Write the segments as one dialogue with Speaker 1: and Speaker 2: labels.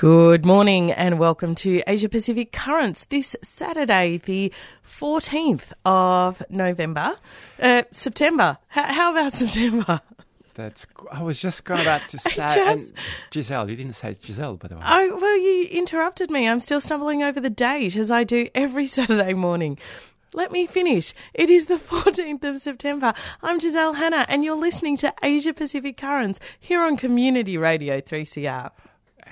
Speaker 1: Good morning and welcome to Asia Pacific Currents this Saturday, the 14th of November. Uh, September. How, how about September?
Speaker 2: That's. I was just going about to say.
Speaker 1: just-
Speaker 2: and Giselle, you didn't say Giselle, by the way.
Speaker 1: Oh, well, you interrupted me. I'm still stumbling over the date as I do every Saturday morning. Let me finish. It is the 14th of September. I'm Giselle Hanna, and you're listening to Asia Pacific Currents here on Community Radio 3CR.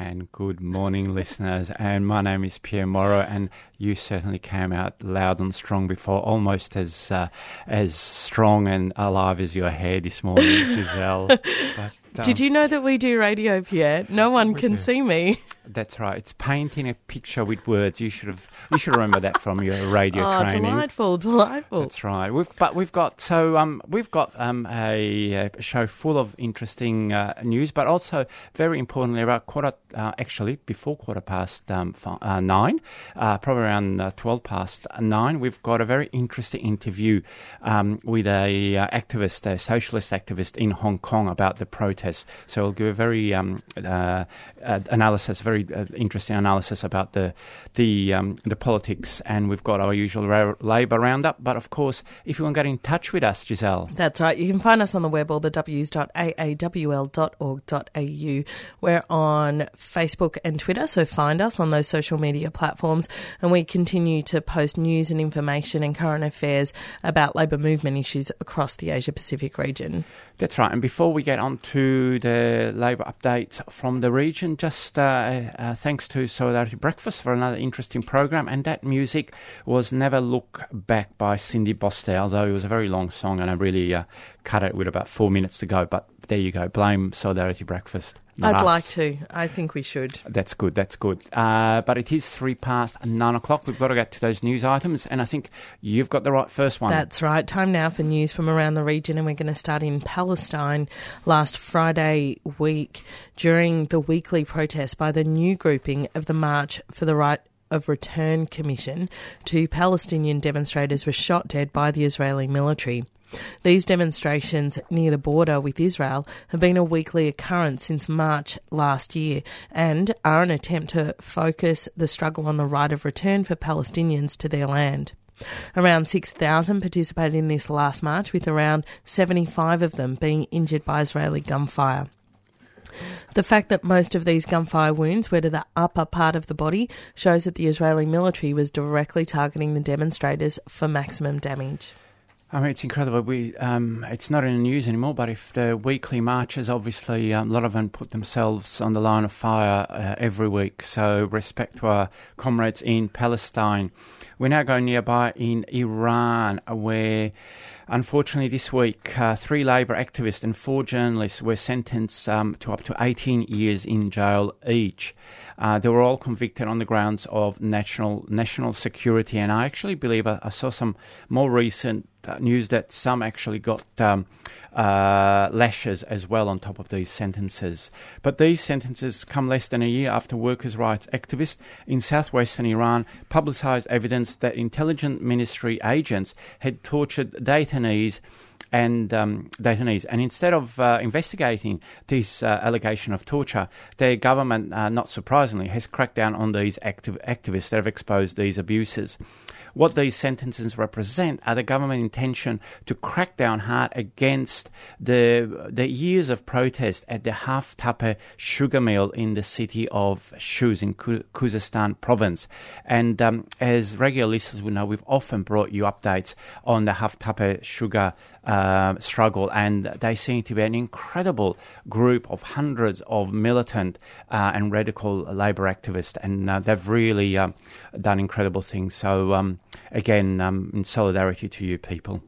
Speaker 2: And good morning, listeners. And my name is Pierre Morrow, and you certainly came out loud and strong before, almost as uh, as strong and alive as your hair this morning, Giselle. But,
Speaker 1: Did
Speaker 2: um,
Speaker 1: you know that we do radio, Pierre? No one can see me.
Speaker 2: That's right. It's painting a picture with words. You should have. You should remember that from your radio
Speaker 1: Oh,
Speaker 2: training.
Speaker 1: delightful, delightful.
Speaker 2: That's right. We've but we've got so um we've got um a, a show full of interesting uh, news, but also very importantly about quarter uh, actually before quarter past um, fi- uh, nine, uh, probably around uh, twelve past nine. We've got a very interesting interview um, with a uh, activist, a socialist activist in Hong Kong about the protests. So we'll give a very um, uh, uh, analysis, very uh, interesting analysis about the the um, the politics, and we've got our usual ra- Labour roundup. But of course, if you want to get in touch with us, Giselle,
Speaker 1: That's right. You can find us on the web, all the w's.aawl.org.au. We're on Facebook and Twitter, so find us on those social media platforms. And we continue to post news and information and current affairs about labour movement issues across the Asia Pacific region.
Speaker 2: That's right. And before we get on to the Labour update from the region, just uh, uh, thanks to Solidarity Breakfast for another interesting program. And that music was "Never Look Back" by Cindy Boste, although it was a very long song, and I really uh, cut it with about four minutes to go. But there you go. Blame Solidarity Breakfast.
Speaker 1: I'd
Speaker 2: us.
Speaker 1: like to. I think we should.
Speaker 2: That's good. That's good. Uh, but it is three past nine o'clock. We've got to get to those news items, and I think you've got the right first one.
Speaker 1: That's right. Time now for news from around the region, and we're going to start in Palestine. Last Friday week, during the weekly protest by the new grouping of the March for the Right of Return Commission, two Palestinian demonstrators were shot dead by the Israeli military. These demonstrations near the border with Israel have been a weekly occurrence since March last year and are an attempt to focus the struggle on the right of return for Palestinians to their land. Around 6,000 participated in this last march, with around 75 of them being injured by Israeli gunfire. The fact that most of these gunfire wounds were to the upper part of the body shows that the Israeli military was directly targeting the demonstrators for maximum damage.
Speaker 2: I mean, it's incredible. We, um, it's not in the news anymore, but if the weekly marches, obviously, um, a lot of them put themselves on the line of fire uh, every week. So, respect to our comrades in Palestine. We're now going nearby in Iran, where unfortunately this week, uh, three Labour activists and four journalists were sentenced um, to up to 18 years in jail each. Uh, they were all convicted on the grounds of national national security, and I actually believe I, I saw some more recent uh, news that some actually got um, uh, lashes as well on top of these sentences. But these sentences come less than a year after workers' rights activists in southwestern Iran publicised evidence that intelligence ministry agents had tortured detainees and um, detainees. And instead of uh, investigating this uh, allegation of torture, their government, uh, not surprisingly, has cracked down on these activ- activists that have exposed these abuses. What these sentences represent are the government intention to crack down hard against the the years of protest at the Haft Tappeh sugar mill in the city of Shush in Khuzestan province. And um, as regular listeners will know, we've often brought you updates on the Haftape sugar uh, struggle, and they seem to be an incredible group of hundreds of militant uh, and radical labour activists, and uh, they've really um, done incredible things. So, um, again, um, in solidarity to you people.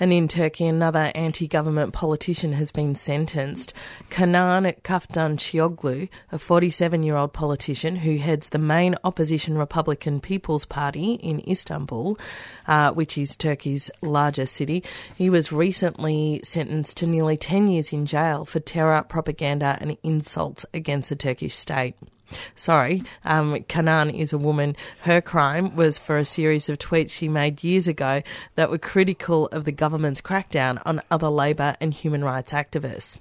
Speaker 1: And in Turkey, another anti government politician has been sentenced. Canan Kaftancioglu, a 47 year old politician who heads the main opposition Republican People's Party in Istanbul, uh, which is Turkey's largest city, he was recently sentenced to nearly 10 years in jail for terror, propaganda, and insults against the Turkish state. Sorry, um, Canan is a woman. Her crime was for a series of tweets she made years ago that were critical of the government's crackdown on other labour and human rights activists.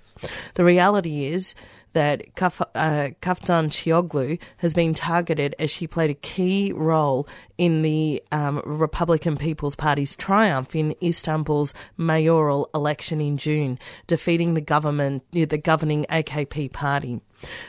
Speaker 1: The reality is that Kaf- uh, Kaftancioglu has been targeted as she played a key role in the um, Republican People's Party's triumph in Istanbul's mayoral election in June, defeating the government, the governing AKP party.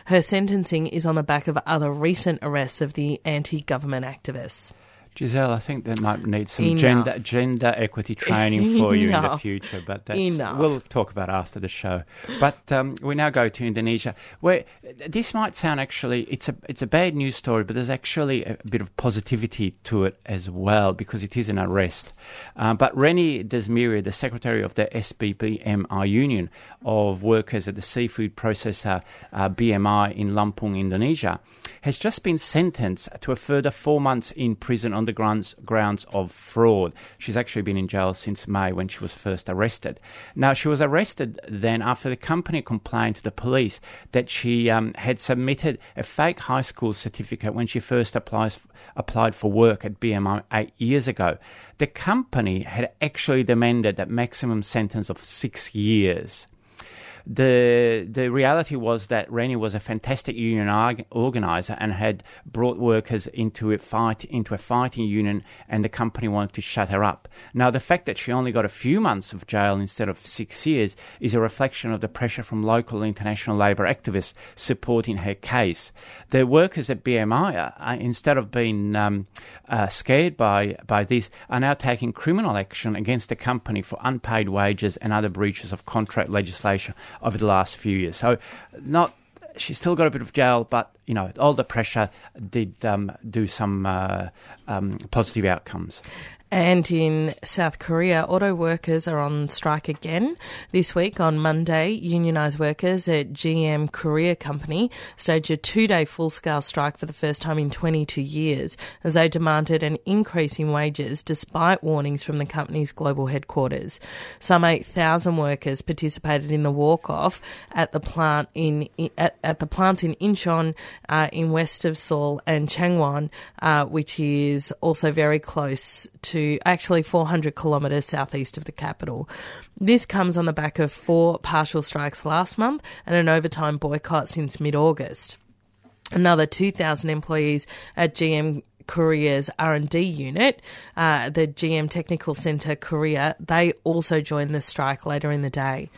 Speaker 1: Her sentencing is on the back of other recent arrests of the anti government activists.
Speaker 2: Giselle, I think that might need some
Speaker 1: Enough.
Speaker 2: gender gender equity training for you in the future, but that's,
Speaker 1: Enough.
Speaker 2: we'll talk about after the show. But um, we now go to Indonesia, where this might sound actually it's a it's a bad news story, but there's actually a bit of positivity to it as well because it is an arrest. Uh, but Reni Desmiri, the secretary of the SBBMI Union of Workers at the Seafood Processor uh, BMI in Lampung, Indonesia, has just been sentenced to a further four months in prison on the grounds, grounds of fraud. She's actually been in jail since May when she was first arrested. Now, she was arrested then after the company complained to the police that she um, had submitted a fake high school certificate when she first applies, applied for work at BMI eight years ago. The company had actually demanded a maximum sentence of six years the the reality was that Rennie was a fantastic union org- organizer and had brought workers into a fight into a fighting union, and the company wanted to shut her up. Now, the fact that she only got a few months of jail instead of six years is a reflection of the pressure from local and international labour activists supporting her case. The workers at BMI, uh, instead of being um, uh, scared by by this, are now taking criminal action against the company for unpaid wages and other breaches of contract legislation over the last few years. So, not she's still got a bit of jail, but you know all the pressure did um, do some uh, um, positive outcomes.
Speaker 1: And in South Korea, auto workers are on strike again. This week, on Monday, unionised workers at GM Korea Company staged a two day full scale strike for the first time in 22 years as they demanded an increase in wages despite warnings from the company's global headquarters. Some 8,000 workers participated in the walk off at the plant in, at, at the plants in Incheon, uh, in west of Seoul, and Changwon, uh, which is also very close to actually 400 kilometres southeast of the capital. This comes on the back of four partial strikes last month and an overtime boycott since mid August. Another 2,000 employees at GM Korea's R&D unit, uh, the GM Technical Centre Korea, they also joined the strike later in the day.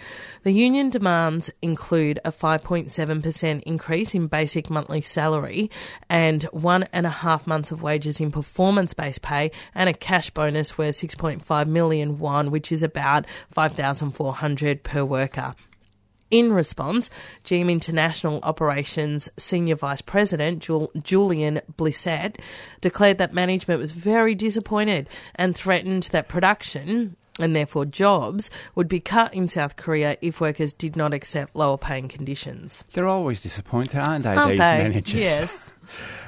Speaker 1: The union demands include a 5.7% increase in basic monthly salary and one and a half months of wages in performance-based pay and a cash bonus worth 6.5 million won, which is about 5,400 per worker. In response, GM International Operations Senior Vice President Jul- Julian Blissett declared that management was very disappointed and threatened that production and therefore jobs would be cut in South Korea if workers did not accept lower paying conditions.
Speaker 2: They're always disappointed, aren't they?
Speaker 1: Aren't
Speaker 2: these
Speaker 1: they?
Speaker 2: managers.
Speaker 1: Yes.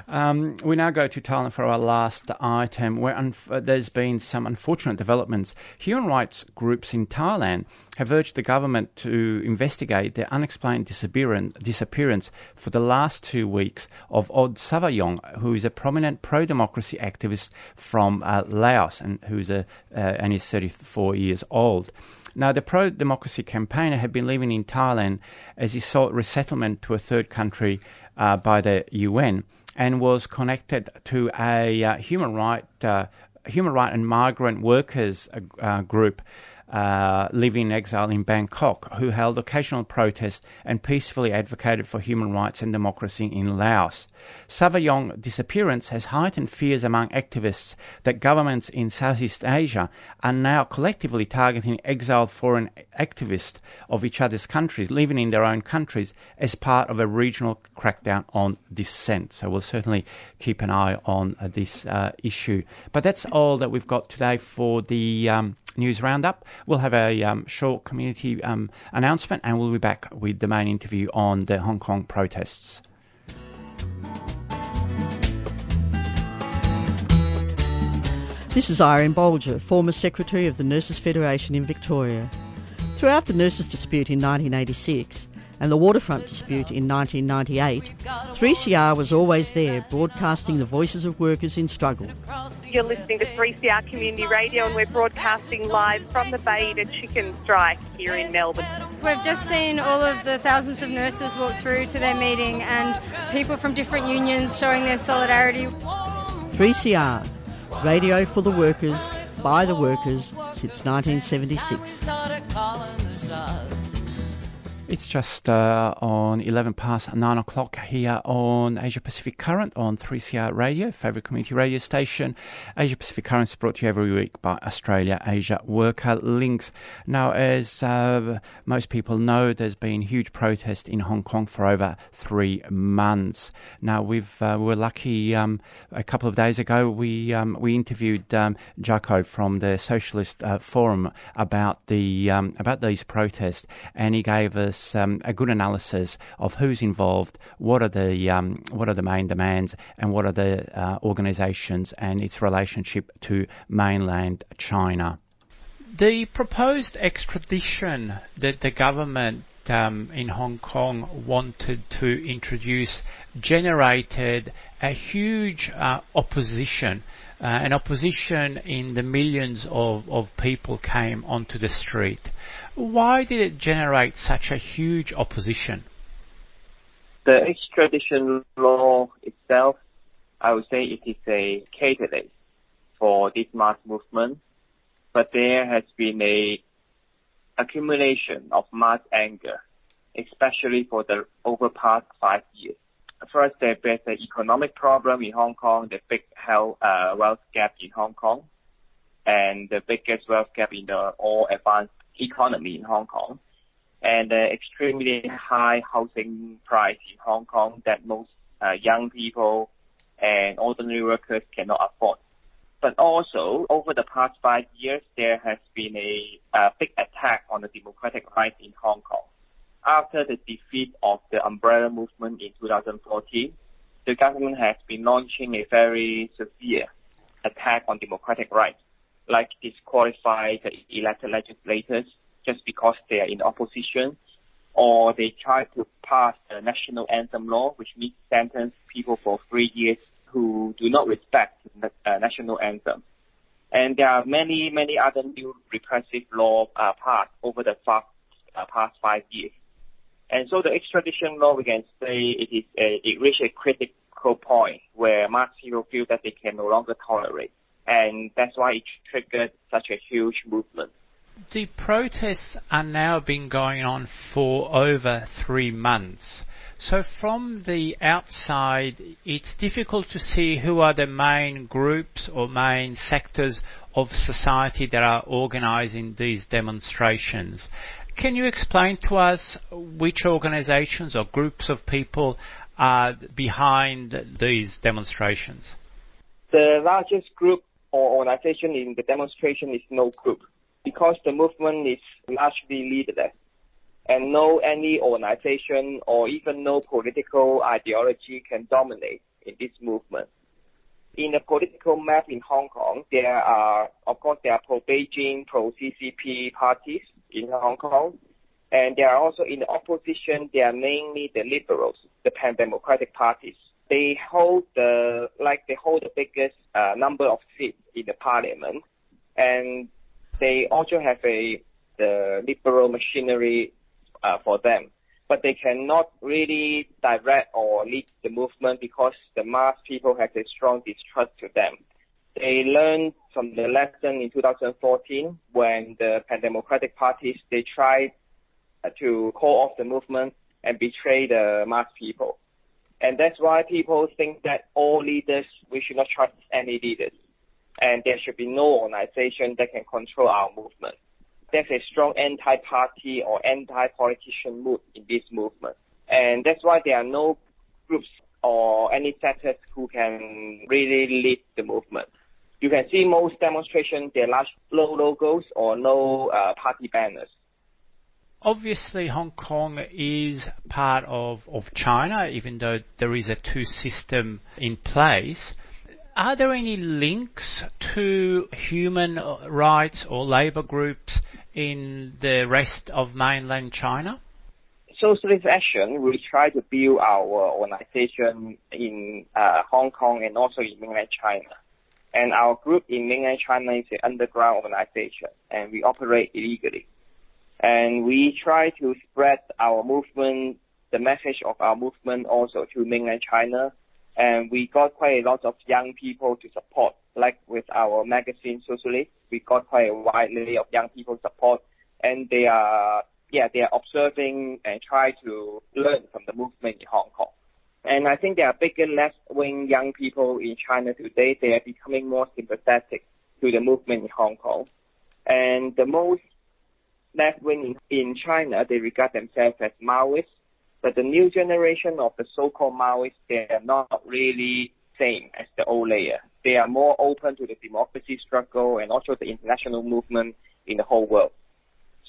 Speaker 2: Um, we now go to Thailand for our last item, where uh, there's been some unfortunate developments. Human rights groups in Thailand have urged the government to investigate the unexplained disappearance, disappearance for the last two weeks of Od Sayavong, who is a prominent pro-democracy activist from uh, Laos and who's a uh, and is 34 years old. Now, the pro democracy campaigner had been living in Thailand as he sought resettlement to a third country uh, by the UN and was connected to a uh, human right, uh, human right and migrant workers uh, group. Uh, living in exile in Bangkok, who held occasional protests and peacefully advocated for human rights and democracy in Laos. Sayavong's disappearance has heightened fears among activists that governments in Southeast Asia are now collectively targeting exiled foreign activists of each other's countries, living in their own countries, as part of a regional crackdown on dissent. So we'll certainly keep an eye on uh, this uh, issue. But that's all that we've got today for the um, news roundup. We'll have a um, short community um, announcement and we'll be back with the main interview on the Hong Kong protests.
Speaker 3: This is Irene Bolger, former Secretary of the Nurses Federation in Victoria. Throughout the nurses dispute in 1986 and the waterfront dispute in 1998, 3CR was always there broadcasting the voices of workers in struggle.
Speaker 4: You're listening to 3CR Community Radio and we're broadcasting live from the Beta Chicken Strike here in Melbourne.
Speaker 5: We've just seen all of the thousands of nurses walk through to their meeting and people from different unions showing their solidarity.
Speaker 3: 3CR, radio for the workers, by the workers since 1976.
Speaker 2: It's just uh, on 11 past 9 o'clock here on Asia Pacific Current on 3CR Radio, favourite community radio station. Asia Pacific Current is brought to you every week by Australia Asia Worker Links. Now, as uh, most people know, there's been huge protest in Hong Kong for over three months. Now, we've, uh, we were lucky um, a couple of days ago, we, um, we interviewed um, Jaco from the Socialist uh, Forum about, the, um, about these protests, and he gave us us um, a good analysis of who's involved, what are the um, what are the main demands, and what are the uh, organisations and its relationship to mainland China. The proposed extradition that the government um, in Hong Kong wanted to introduce generated a huge uh, opposition. Uh, an opposition in the millions of, of people came onto the street. Why did it generate such a huge opposition?
Speaker 6: The extradition law itself, I would say it is a catalyst for this mass movement, but there has been a accumulation of mass anger, especially for the over past five years. First, there's an economic problem in Hong Kong, the big health, uh, wealth gap in Hong Kong, and the biggest wealth gap in the all advanced economy in Hong Kong and the extremely high housing price in Hong Kong that most uh, young people and ordinary workers cannot afford. But also, over the past five years, there has been a, a big attack on the democratic rights in Hong Kong. After the defeat of the umbrella movement in 2014, the government has been launching a very severe attack on democratic rights like disqualify the elected legislators just because they are in opposition, or they try to pass the national anthem law, which means sentence people for three years who do not respect the uh, national anthem. And there are many, many other new repressive laws uh, passed over the fast, uh, past five years. And so the extradition law, we can say it is a, it reached a critical point where mass people feel that they can no longer tolerate and that's why it triggered such a huge movement.
Speaker 2: The protests are now been going on for over three months. So from the outside, it's difficult to see who are the main groups or main sectors of society that are organizing these demonstrations. Can you explain to us which organizations or groups of people are behind these demonstrations?
Speaker 6: The largest group or organization in the demonstration is no group because the movement is largely leaderless and no any organization or even no political ideology can dominate in this movement. In the political map in Hong Kong, there are, of course, there are pro-Beijing, pro-CCP parties in Hong Kong, and there are also in the opposition, they are mainly the liberals, the pan-democratic parties they hold the like they hold the biggest uh, number of seats in the parliament, and they also have a the liberal machinery uh, for them. But they cannot really direct or lead the movement because the mass people have a strong distrust to them. They learned from the lesson in 2014 when the pan-democratic parties they tried uh, to call off the movement and betray the mass people. And that's why people think that all leaders, we should not trust any leaders. And there should be no organization that can control our movement. There's a strong anti-party or anti-politician mood in this movement. And that's why there are no groups or any sectors who can really lead the movement. You can see most demonstrations, they're large no logos or no uh, party banners.
Speaker 7: Obviously, Hong Kong is part of, of China, even though there is a two system in place. Are there any links to human rights or labour groups in the rest of mainland China?
Speaker 6: Socialist Action, we try to build our organization in uh, Hong Kong and also in mainland China. And our group in mainland China is an underground organization, and we operate illegally. And we try to spread our movement, the message of our movement also to mainland China. And we got quite a lot of young people to support, like with our magazine Socialist, we got quite a wide array of young people support. And they are, yeah, they are observing and try to learn from the movement in Hong Kong. And I think there are bigger left-wing young people in China today. They are becoming more sympathetic to the movement in Hong Kong. And the most left wing in China, they regard themselves as Maoists, but the new generation of the so-called Maoists, they are not really same as the old layer. They are more open to the democracy struggle and also the international movement in the whole world.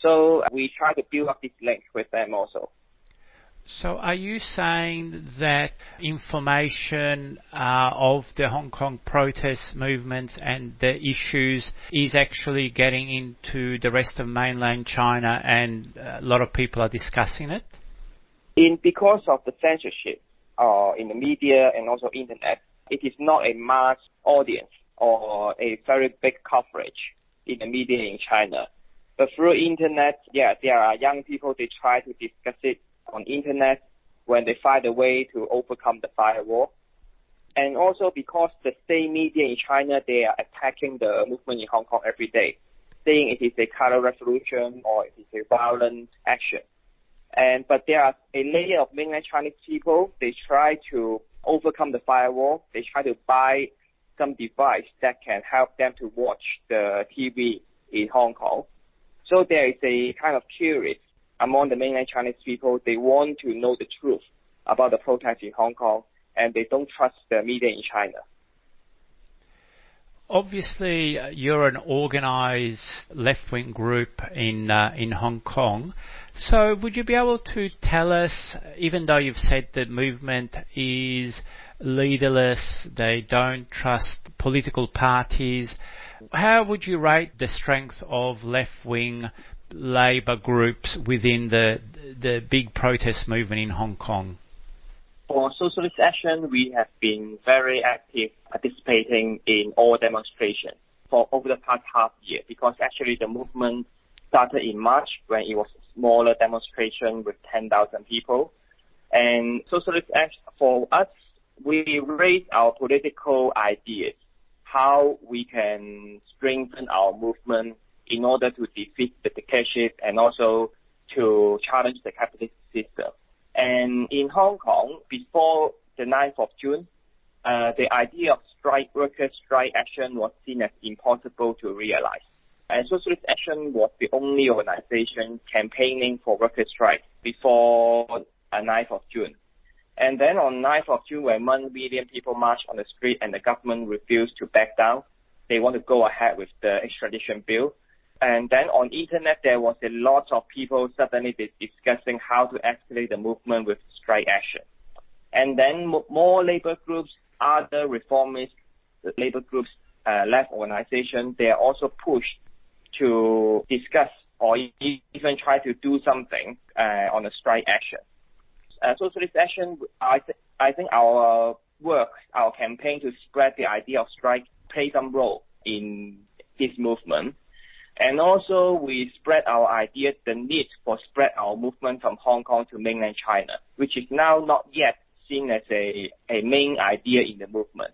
Speaker 6: So uh, we try to build up this link with them also.
Speaker 7: So, are you saying that information uh, of the Hong Kong protest movements and the issues is actually getting into the rest of mainland China, and a lot of people are discussing it?
Speaker 6: In because of the censorship uh, in the media and also internet, it is not a mass audience or a very big coverage in the media in China. But through internet, yeah, there are young people. They try to discuss it on internet when they find a way to overcome the firewall. And also because the state media in China, they are attacking the movement in Hong Kong every day, saying it is a color revolution or it is a violent action. And but there are a layer of mainland Chinese people. They try to overcome the firewall. They try to buy some device that can help them to watch the TV in Hong Kong. So there is a kind of curious among the mainland Chinese people, they want to know the truth about the protests in Hong Kong, and they don't trust the media in China.
Speaker 7: Obviously, uh, you're an organised left-wing group in uh, in Hong Kong. So, would you be able to tell us, even though you've said the movement is leaderless, they don't trust political parties, how would you rate the strength of left-wing labour groups within the the big protest movement in Hong Kong?
Speaker 6: For Socialist Action, we have been very active participating in all demonstrations for over the past half year because actually the movement started in March when it was a smaller demonstration with 10,000 people. And Socialist Action, for us, we raised our political ideas, how we can strengthen our movement in order to defeat the dictatorship and also to challenge the capitalist system. And in Hong Kong, before the 9th of June, uh, the idea of strike workers' strike action was seen as impossible to realize. And Socialist Action was the only organization campaigning for workers' strike before uh, 9th of June. And then on 9th of June, when 1 million people marched on the street and the government refused to back down, they want to go ahead with the extradition bill. And then on internet, there was a lot of people suddenly discussing how to escalate the movement with strike action. And then more labor groups, other reformist labor groups, uh, left organizations, they are also pushed to discuss or even try to do something uh, on the strike action. Uh, socialist action, I, th- I think our work, our campaign to spread the idea of strike play some role in this movement. And also, we spread our idea, the need for spread our movement from Hong Kong to mainland China, which is now not yet seen as a, a main idea in the movement.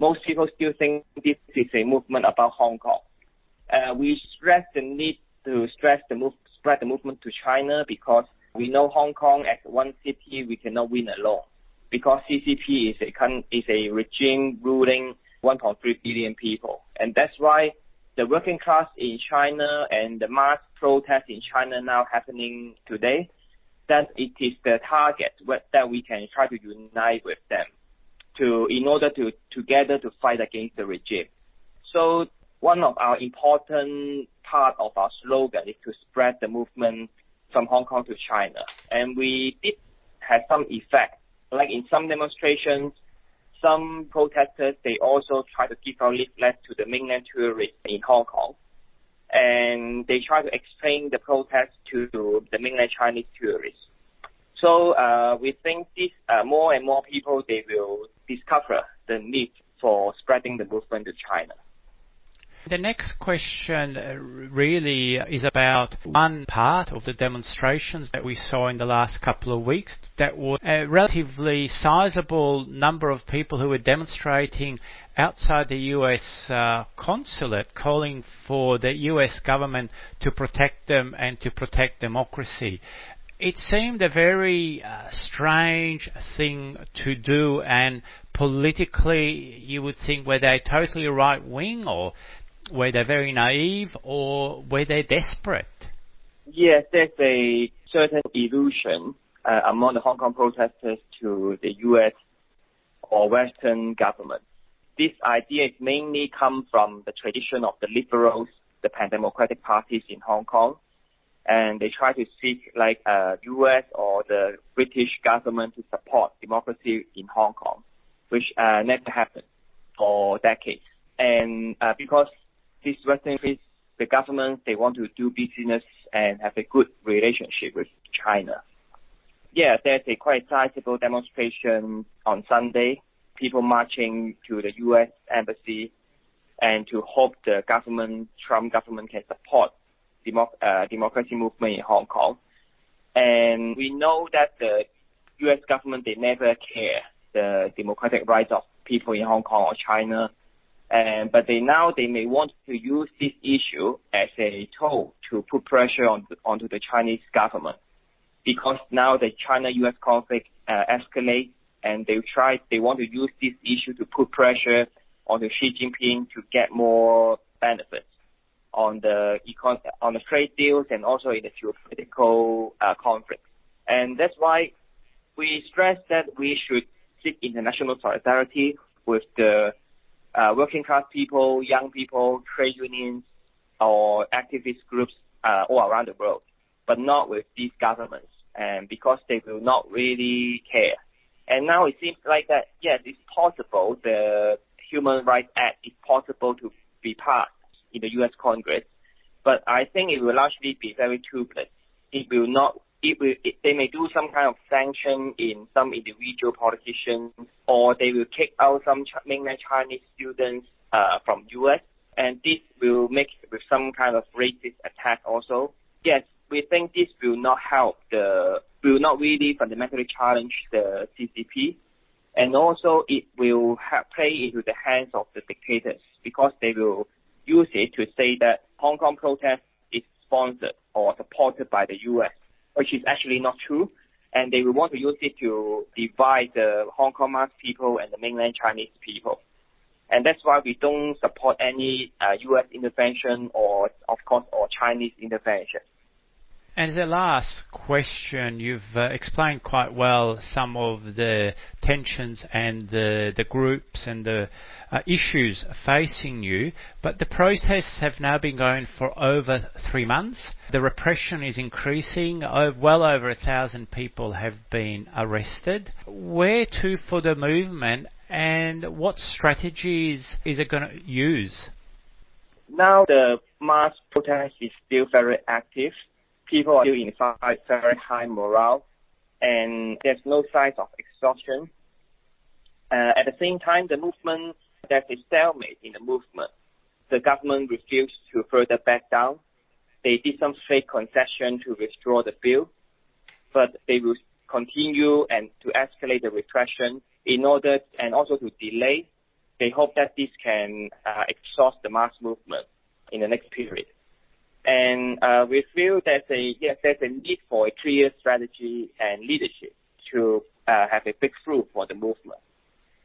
Speaker 6: Most people still think this is a movement about Hong Kong. Uh, we stress the need to stress the move, spread the movement to China because we know Hong Kong as one city, we cannot win alone. Because CCP is a, is a regime ruling 1.3 billion people. And that's why the working class in China and the mass protest in China now happening today, that it is the target that we can try to unite with them to in order to together to fight against the regime. So one of our important part of our slogan is to spread the movement from Hong Kong to China. And we did have some effect. Like in some demonstrations, some protesters, they also try to give out leaflets to the mainland tourists in Hong Kong. And they try to explain the protest to the mainland Chinese tourists. So uh, we think this uh, more and more people, they will discover the need for spreading the movement to China.
Speaker 7: The next question uh, really is about one part of the demonstrations that we saw in the last couple of weeks. That was a relatively sizable number of people who were demonstrating outside the US uh, consulate calling for the US government to protect them and to protect democracy. It seemed a very uh, strange thing to do and politically you would think were they totally right wing or were they very naive or were they desperate?
Speaker 6: Yes, there's a certain illusion uh, among the Hong Kong protesters to the U.S. or Western government. This idea mainly come from the tradition of the liberals, the pan-democratic parties in Hong Kong, and they try to seek like uh, U.S. or the British government to support democracy in Hong Kong, which uh, never happened for decades. And uh, because these Western countries, the government, they want to do business and have a good relationship with China. Yeah, there's a quite sizable demonstration on Sunday, people marching to the U.S. embassy and to hope the government, Trump government can support democ- uh, democracy movement in Hong Kong. And we know that the U.S. government, they never care the democratic rights of people in Hong Kong or China and, but they now they may want to use this issue as a tool to put pressure on onto the Chinese government because now the China-U.S. conflict uh, escalates and they try they want to use this issue to put pressure on the Xi Jinping to get more benefits on the econ- on the trade deals and also in the geopolitical uh, conflict. And that's why we stress that we should seek international solidarity with the uh, working class people, young people, trade unions, or activist groups uh, all around the world, but not with these governments, and because they will not really care. And now it seems like that, yes, it's possible the Human Rights Act is possible to be passed in the U.S. Congress, but I think it will largely be very toothless. It will not it will, it, they may do some kind of sanction in some individual politicians, or they will kick out some Ch- mainland Chinese students uh, from U.S. And this will make with some kind of racist attack also. Yes, we think this will not help the, will not really fundamentally challenge the CCP. And also it will ha- play into the hands of the dictators because they will use it to say that Hong Kong protest is sponsored or supported by the U.S which is actually not true. And they will want to use it to divide the Hong Kong mass people and the mainland Chinese people. And that's why we don't support any uh, U.S. intervention or, of course, or Chinese intervention.
Speaker 7: And the last question, you've uh, explained quite well some of the tensions and the, the groups and the uh, issues facing you, but the protests have now been going for over three months. The repression is increasing. Well over a thousand people have been arrested. Where to for the movement and what strategies is it going to use?
Speaker 6: Now the mass protest is still very active people are still in very high morale, and there's no signs of exhaustion. Uh, at the same time, the movement, there's a stalemate in the movement. The government refused to further back down. They did some fake concession to withdraw the bill, but they will continue and to escalate the repression in order and also to delay. They hope that this can uh, exhaust the mass movement in the next period. And uh, we feel there's a yes, there's a need for a clear strategy and leadership to uh, have a breakthrough for the movement,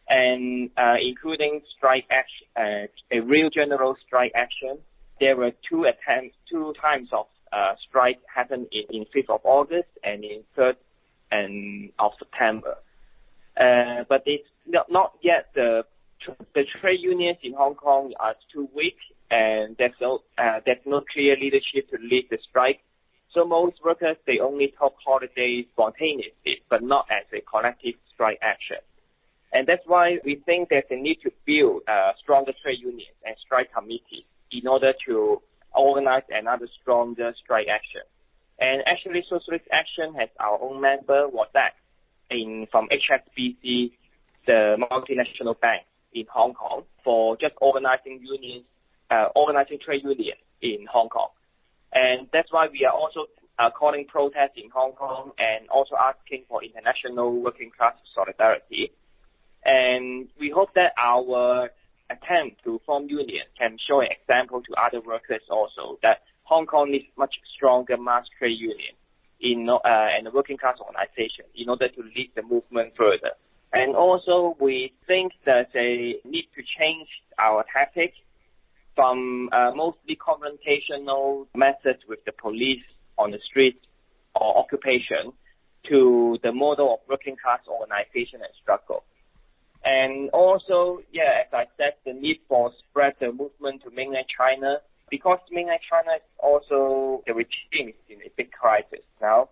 Speaker 6: and uh, including strike action, uh, a real general strike action. There were two attempts, two times of uh, strike happened in, in 5th of August and in 3rd and of September. Uh, but it's not, not yet the the trade unions in Hong Kong are too weak, and there's no uh, there's no clear leadership to lead the strike. So most workers they only took holidays spontaneously, but not as a collective strike action. And that's why we think there's a need to build uh, stronger trade unions and strike committees in order to organize another stronger strike action. And actually, Socialist Action has our own member, WASAC, in from HSBC, the multinational bank in Hong Kong, for just organizing unions, uh, organizing trade unions in Hong Kong. And that's why we are also uh, calling protests in Hong Kong and also asking for international working class solidarity. And we hope that our attempt to form union can show an example to other workers also that Hong Kong needs much stronger mass trade union in uh, and the working class organization in order to lead the movement further. And also, we think that they need to change our tactic from uh, mostly confrontational methods with the police on the street or occupation to the model of working class organization and struggle. And also, yeah, as I said, the need for spread the movement to mainland China because mainland China is also the regime is in a big crisis now,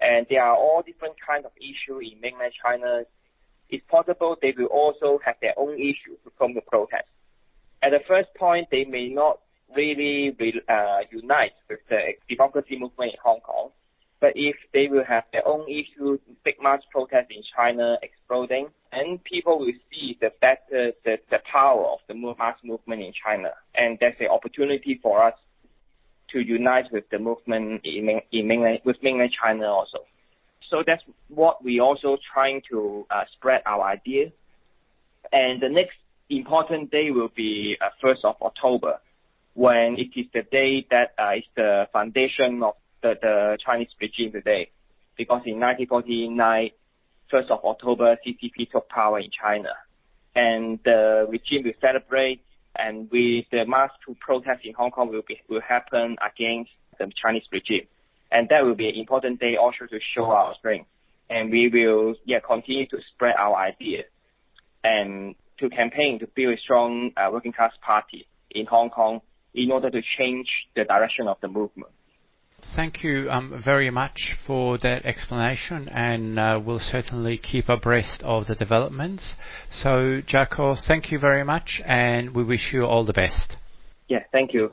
Speaker 6: and there are all different kinds of issues in mainland China. It's possible they will also have their own issues from the protest. At the first point, they may not really uh, unite with the democracy movement in Hong Kong, but if they will have their own issues, big mass protests in China exploding, and people will see the better the, the power of the mass movement in China, and that's an opportunity for us to unite with the movement in, in mainland, with mainland China also. So that's what we also trying to uh, spread our idea. And the next important day will be uh, 1st of October, when it is the day that uh, is the foundation of the, the Chinese regime today. Because in 1949, 1st of October, CCP took power in China. And the regime will celebrate, and we, the mass protest in Hong Kong will, be, will happen against the Chinese regime. And that will be an important day also to show our strength. And we will yeah, continue to spread our ideas and to campaign to build a strong uh, working class party in Hong Kong in order to change the direction of the movement.
Speaker 2: Thank you um, very much for that explanation, and uh, we'll certainly keep abreast of the developments. So, Jaco, thank you very much, and we wish you all the best.
Speaker 6: Yeah, thank you.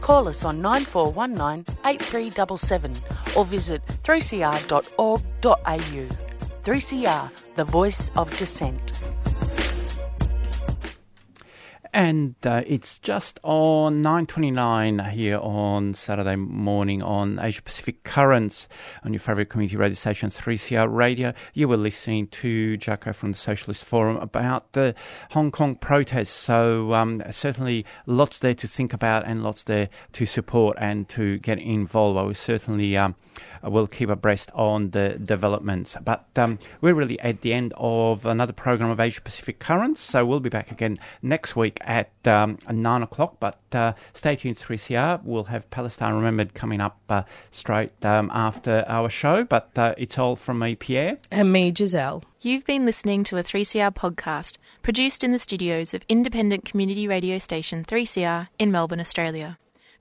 Speaker 8: Call us on 9419 8377 or visit 3cr.org.au. 3CR, the voice of dissent.
Speaker 2: And uh, it's just on 9.29 here on Saturday morning on Asia Pacific Currents on your favourite community radio station 3CR Radio. You were listening to Jaco from the Socialist Forum about the Hong Kong protests. So um, certainly lots there to think about and lots there to support and to get involved. I was certainly... Um, we'll keep abreast on the developments. But um, we're really at the end of another program of Asia Pacific Currents, so we'll be back again next week at um, 9 o'clock. But uh, stay tuned 3CR. We'll have Palestine Remembered coming up uh, straight um, after our show. But uh, it's all from me, Pierre.
Speaker 1: And me, Giselle.
Speaker 9: You've been listening to a 3CR podcast produced in the studios of independent community radio station 3CR in Melbourne, Australia.